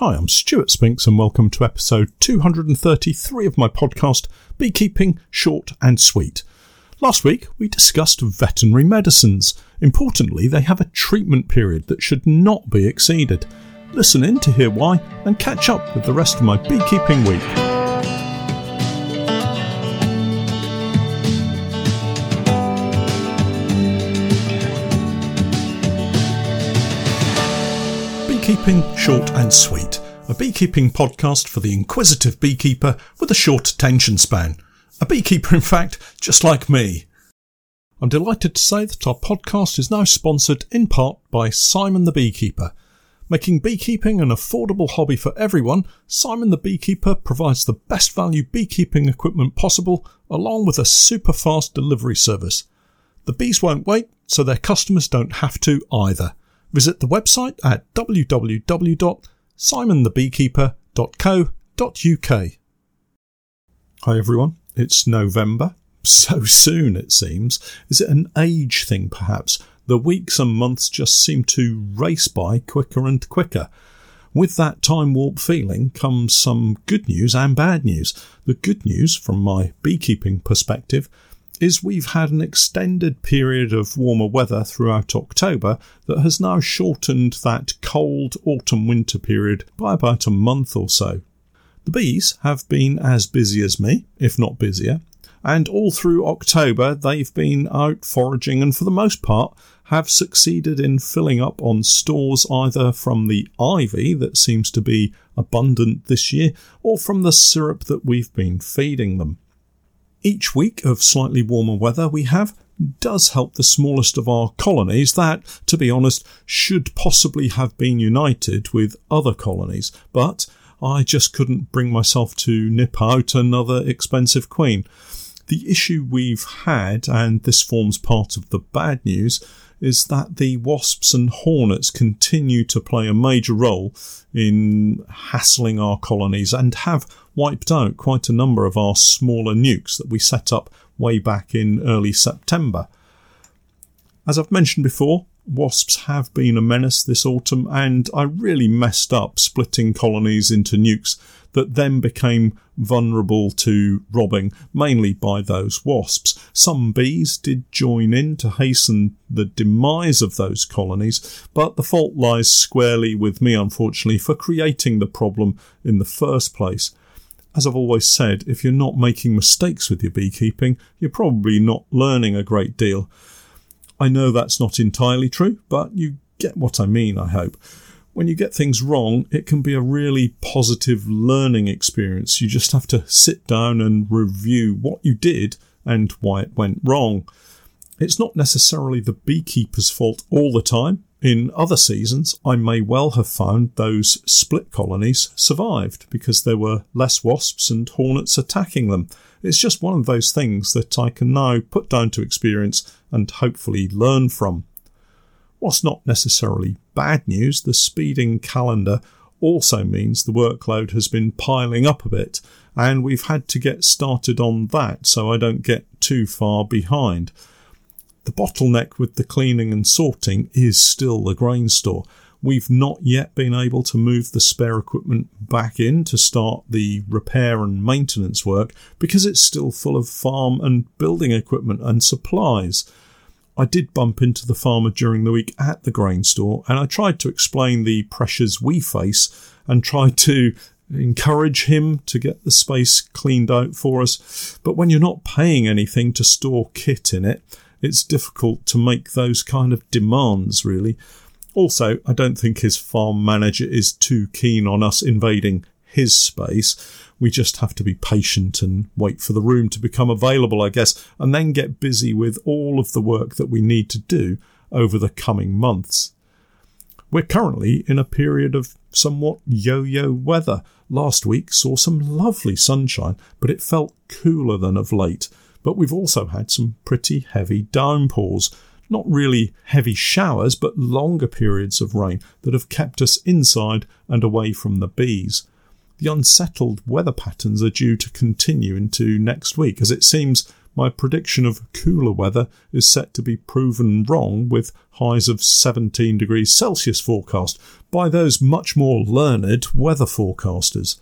Hi, I'm Stuart Spinks and welcome to episode 233 of my podcast, Beekeeping Short and Sweet. Last week we discussed veterinary medicines. Importantly, they have a treatment period that should not be exceeded. Listen in to hear why and catch up with the rest of my beekeeping week. Beekeeping Short and Sweet, a beekeeping podcast for the inquisitive beekeeper with a short attention span. A beekeeper, in fact, just like me. I'm delighted to say that our podcast is now sponsored in part by Simon the Beekeeper. Making beekeeping an affordable hobby for everyone, Simon the Beekeeper provides the best value beekeeping equipment possible, along with a super fast delivery service. The bees won't wait, so their customers don't have to either. Visit the website at www.simonthebeekeeper.co.uk. Hi everyone, it's November. So soon it seems. Is it an age thing perhaps? The weeks and months just seem to race by quicker and quicker. With that time warp feeling comes some good news and bad news. The good news, from my beekeeping perspective, is we've had an extended period of warmer weather throughout October that has now shortened that cold autumn winter period by about a month or so. The bees have been as busy as me, if not busier, and all through October they've been out foraging and for the most part have succeeded in filling up on stores either from the ivy that seems to be abundant this year or from the syrup that we've been feeding them. Each week of slightly warmer weather we have does help the smallest of our colonies that, to be honest, should possibly have been united with other colonies, but I just couldn't bring myself to nip out another expensive queen. The issue we've had, and this forms part of the bad news, is that the wasps and hornets continue to play a major role in hassling our colonies and have wiped out quite a number of our smaller nukes that we set up way back in early September. As I've mentioned before, wasps have been a menace this autumn, and I really messed up splitting colonies into nukes that then became vulnerable to robbing, mainly by those wasps. Some bees did join in to hasten the demise of those colonies, but the fault lies squarely with me, unfortunately, for creating the problem in the first place. As I've always said, if you're not making mistakes with your beekeeping, you're probably not learning a great deal. I know that's not entirely true, but you get what I mean, I hope. When you get things wrong, it can be a really positive learning experience. You just have to sit down and review what you did and why it went wrong. It's not necessarily the beekeeper's fault all the time. In other seasons, I may well have found those split colonies survived because there were less wasps and hornets attacking them. It's just one of those things that I can now put down to experience and hopefully learn from. What's not necessarily bad news, the speeding calendar also means the workload has been piling up a bit, and we've had to get started on that so I don't get too far behind. The bottleneck with the cleaning and sorting is still the grain store. We've not yet been able to move the spare equipment back in to start the repair and maintenance work because it's still full of farm and building equipment and supplies. I did bump into the farmer during the week at the grain store and I tried to explain the pressures we face and tried to encourage him to get the space cleaned out for us. But when you're not paying anything to store kit in it, it's difficult to make those kind of demands, really. Also, I don't think his farm manager is too keen on us invading his space. We just have to be patient and wait for the room to become available, I guess, and then get busy with all of the work that we need to do over the coming months. We're currently in a period of somewhat yo yo weather. Last week saw some lovely sunshine, but it felt cooler than of late. But we've also had some pretty heavy downpours. Not really heavy showers, but longer periods of rain that have kept us inside and away from the bees the unsettled weather patterns are due to continue into next week, as it seems my prediction of cooler weather is set to be proven wrong with highs of 17 degrees Celsius forecast by those much more learned weather forecasters.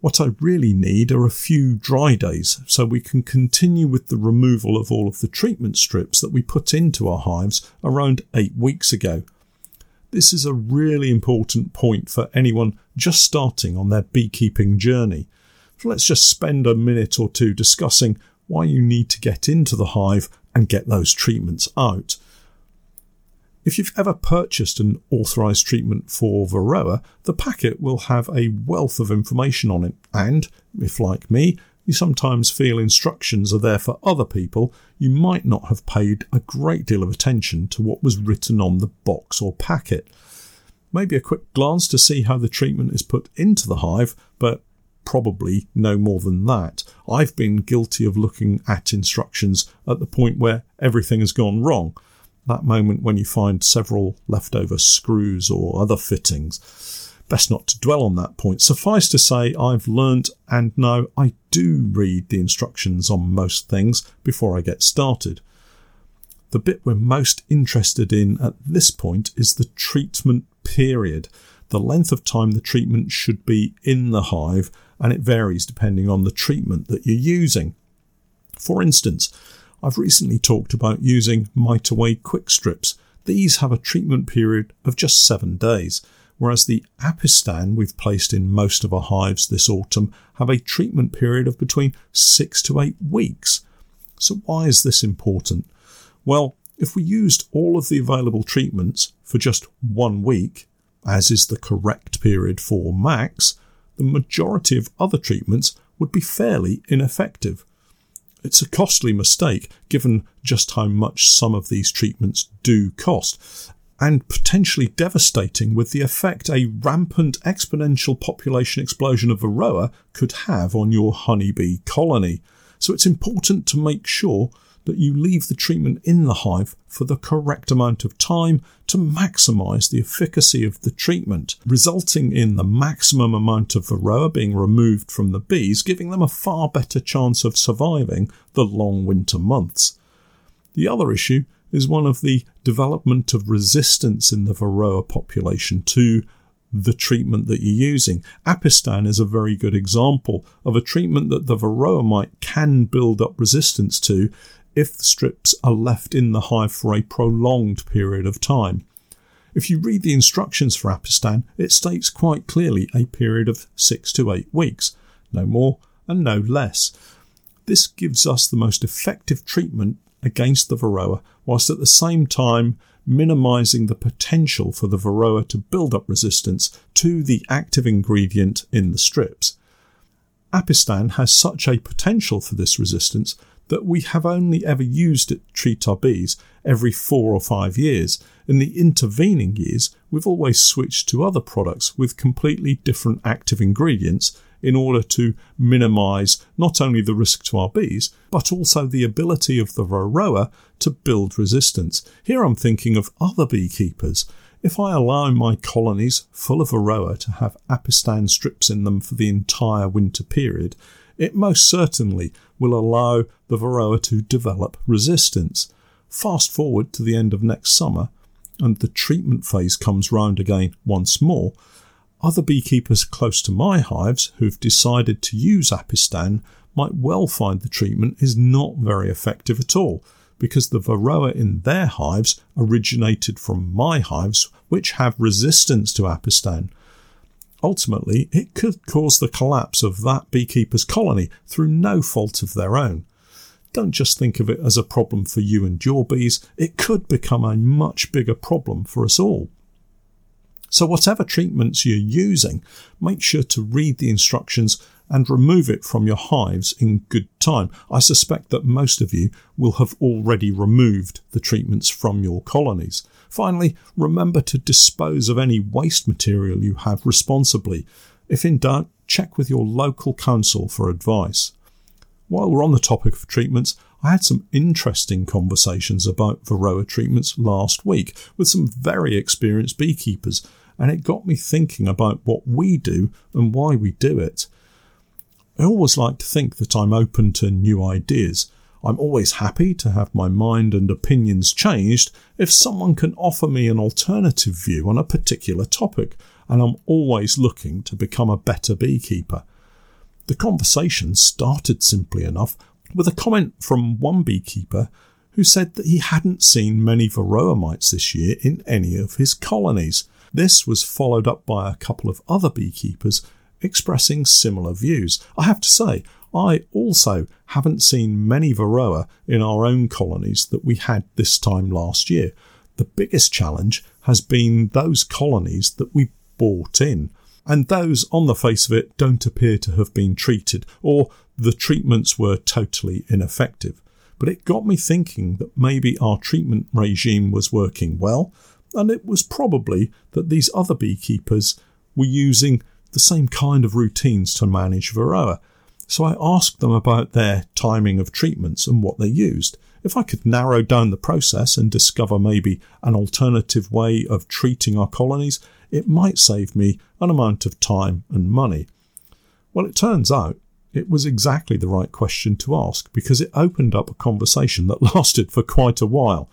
What I really need are a few dry days so we can continue with the removal of all of the treatment strips that we put into our hives around eight weeks ago. This is a really important point for anyone just starting on their beekeeping journey. So let's just spend a minute or two discussing why you need to get into the hive and get those treatments out. If you've ever purchased an authorised treatment for Varroa, the packet will have a wealth of information on it, and if, like me, you sometimes feel instructions are there for other people, you might not have paid a great deal of attention to what was written on the box or packet. Maybe a quick glance to see how the treatment is put into the hive, but probably no more than that. I've been guilty of looking at instructions at the point where everything has gone wrong that moment when you find several leftover screws or other fittings. Best not to dwell on that point. Suffice to say, I've learnt and know I do read the instructions on most things before I get started. The bit we're most interested in at this point is the treatment period, the length of time the treatment should be in the hive, and it varies depending on the treatment that you're using. For instance, I've recently talked about using Mite Away quick strips. These have a treatment period of just seven days, whereas the Apistan we've placed in most of our hives this autumn have a treatment period of between six to eight weeks. So why is this important? Well, if we used all of the available treatments for just one week, as is the correct period for MAQS, the majority of other treatments would be fairly ineffective. It's a costly mistake given just how much some of these treatments do cost, and potentially devastating with the effect a rampant exponential population explosion of Varroa could have on your honeybee colony. So it's important to make sure that you leave the treatment in the hive for the correct amount of time to maximise the efficacy of the treatment, resulting in the maximum amount of varroa being removed from the bees, giving them a far better chance of surviving the long winter months. The other issue is one of the development of resistance in the varroa population to the treatment that you're using. Apistan is a very good example of a treatment that the varroa mite can build up resistance to if the strips are left in the hive for a prolonged period of time. If you read the instructions for Apistan, it states quite clearly a period of six to eight weeks, no more and no less. This gives us the most effective treatment against the Varroa, whilst at the same time minimizing the potential for the Varroa to build up resistance to the active ingredient in the strips. Apistan has such a potential for this resistance that we have only ever used it to treat our bees every four or five years. In the intervening years, we've always switched to other products with completely different active ingredients in order to minimise not only the risk to our bees, but also the ability of the Varroa to build resistance. Here I'm thinking of other beekeepers. If I allow my colonies full of Varroa to have Apistan strips in them for the entire winter period, it most certainly will allow the Varroa to develop resistance. Fast forward to the end of next summer, and the treatment phase comes round again once more. Other beekeepers close to my hives who've decided to use Apistan might well find the treatment is not very effective at all because the Varroa in their hives originated from my hives, which have resistance to Apistan. Ultimately, it could cause the collapse of that beekeeper's colony through no fault of their own. Don't just think of it as a problem for you and your bees, it could become a much bigger problem for us all. So, whatever treatments you're using, make sure to read the instructions and remove it from your hives in good time. I suspect that most of you will have already removed the treatments from your colonies. Finally, remember to dispose of any waste material you have responsibly. If in doubt, check with your local council for advice. While we're on the topic of treatments, I had some interesting conversations about Varroa treatments last week with some very experienced beekeepers, and it got me thinking about what we do and why we do it. I always like to think that I'm open to new ideas. I'm always happy to have my mind and opinions changed if someone can offer me an alternative view on a particular topic, and I'm always looking to become a better beekeeper. The conversation started simply enough with a comment from one beekeeper who said that he hadn't seen many varroa mites this year in any of his colonies. This was followed up by a couple of other beekeepers expressing similar views. I have to say, I also haven't seen many Varroa in our own colonies that we had this time last year. The biggest challenge has been those colonies that we bought in, and those on the face of it don't appear to have been treated, or the treatments were totally ineffective. But it got me thinking that maybe our treatment regime was working well, and it was probably that these other beekeepers were using the same kind of routines to manage Varroa. So I asked them about their timing of treatments and what they used. If I could narrow down the process and discover maybe an alternative way of treating our colonies, it might save me an amount of time and money. Well, it turns out it was exactly the right question to ask because it opened up a conversation that lasted for quite a while.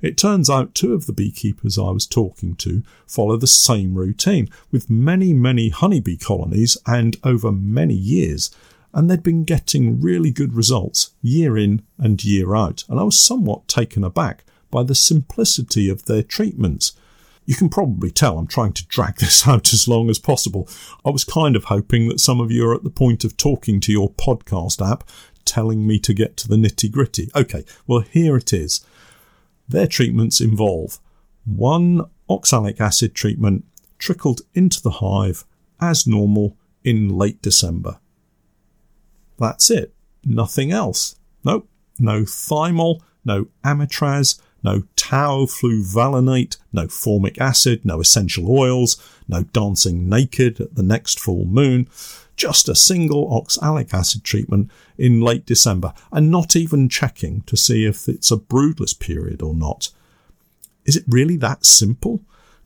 It turns out two of the beekeepers I was talking to follow the same routine with many, many honeybee colonies and over many years, and they'd been getting really good results year in and year out. And I was somewhat taken aback by the simplicity of their treatments. You can probably tell I'm trying to drag this out as long as possible. I was kind of hoping that some of you are at the point of talking to your podcast app, telling me to get to the nitty gritty. Okay, well, here it is. Their treatments involve one oxalic acid treatment trickled into the hive as normal in late December. That's it. Nothing else. Nope. No thymol, no amitraz, no tau fluvalinate, no formic acid, no essential oils, no dancing naked at the next full moon, just a single oxalic acid treatment in late December and not even checking to see if it's a broodless period or not. Is it really that simple?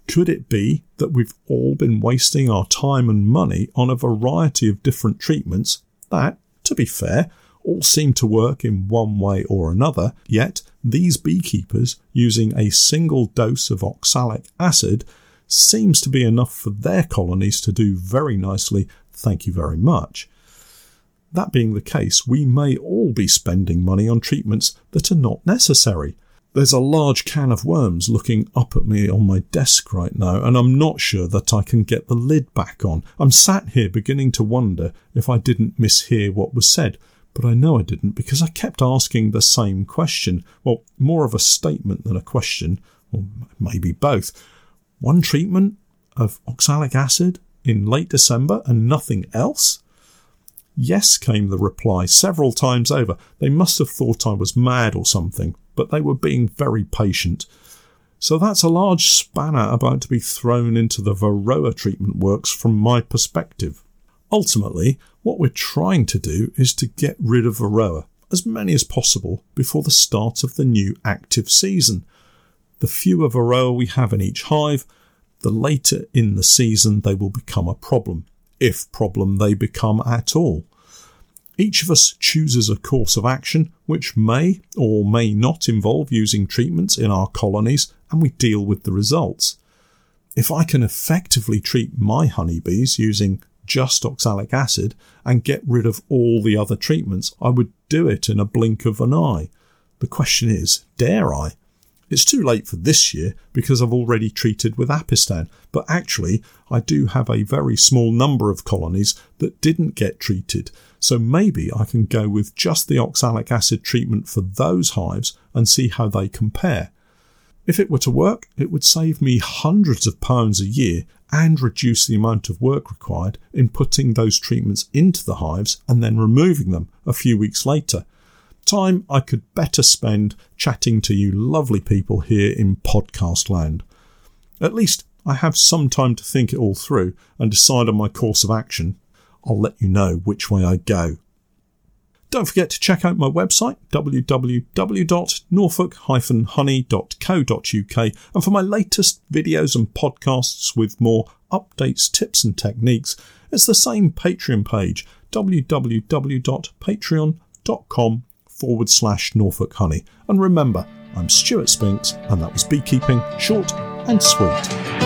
Could it be that we've all been wasting our time and money on a variety of different treatments that, to be fair, all seem to work in one way or another, yet these beekeepers using a single dose of oxalic acid seems to be enough for their colonies to do very nicely Thank you very much. That being the case, we may all be spending money on treatments that are not necessary. There's a large can of worms looking up at me on my desk right now, and I'm not sure that I can get the lid back on. I'm sat here beginning to wonder if I didn't mishear what was said, but I know I didn't because I kept asking the same question. Well, more of a statement than a question, or maybe both. One treatment of oxalic acid in late December and nothing else? Yes, came the reply several times over. They must have thought I was mad or something, but they were being very patient. So that's a large spanner about to be thrown into the Varroa treatment works from my perspective. Ultimately, what we're trying to do is to get rid of Varroa, as many as possible, before the start of the new active season. The fewer Varroa we have in each hive, the later in the season they will become a problem, if problem they become at all. Each of us chooses a course of action which may or may not involve using treatments in our colonies, and we deal with the results. If I can effectively treat my honeybees using just oxalic acid and get rid of all the other treatments, I would do it in a blink of an eye. The question is, dare I? It's too late for this year because I've already treated with Apistan, but actually I do have a very small number of colonies that didn't get treated, so maybe I can go with just the oxalic acid treatment for those hives and see how they compare. If it were to work, it would save me hundreds of pounds a year and reduce the amount of work required in putting those treatments into the hives and then removing them a few weeks later time I could better spend chatting to you lovely people here in podcast land. At least I have some time to think it all through and decide on my course of action. I'll let you know which way I go. Don't forget to check out my website, www.norfolk-honey.co.uk, and for my latest videos and podcasts with more updates, tips, and techniques, it's the same Patreon page, www.patreon.com forward slash Norfolk Honey. And remember, I'm Stuart Spinks, and that was beekeeping short and sweet.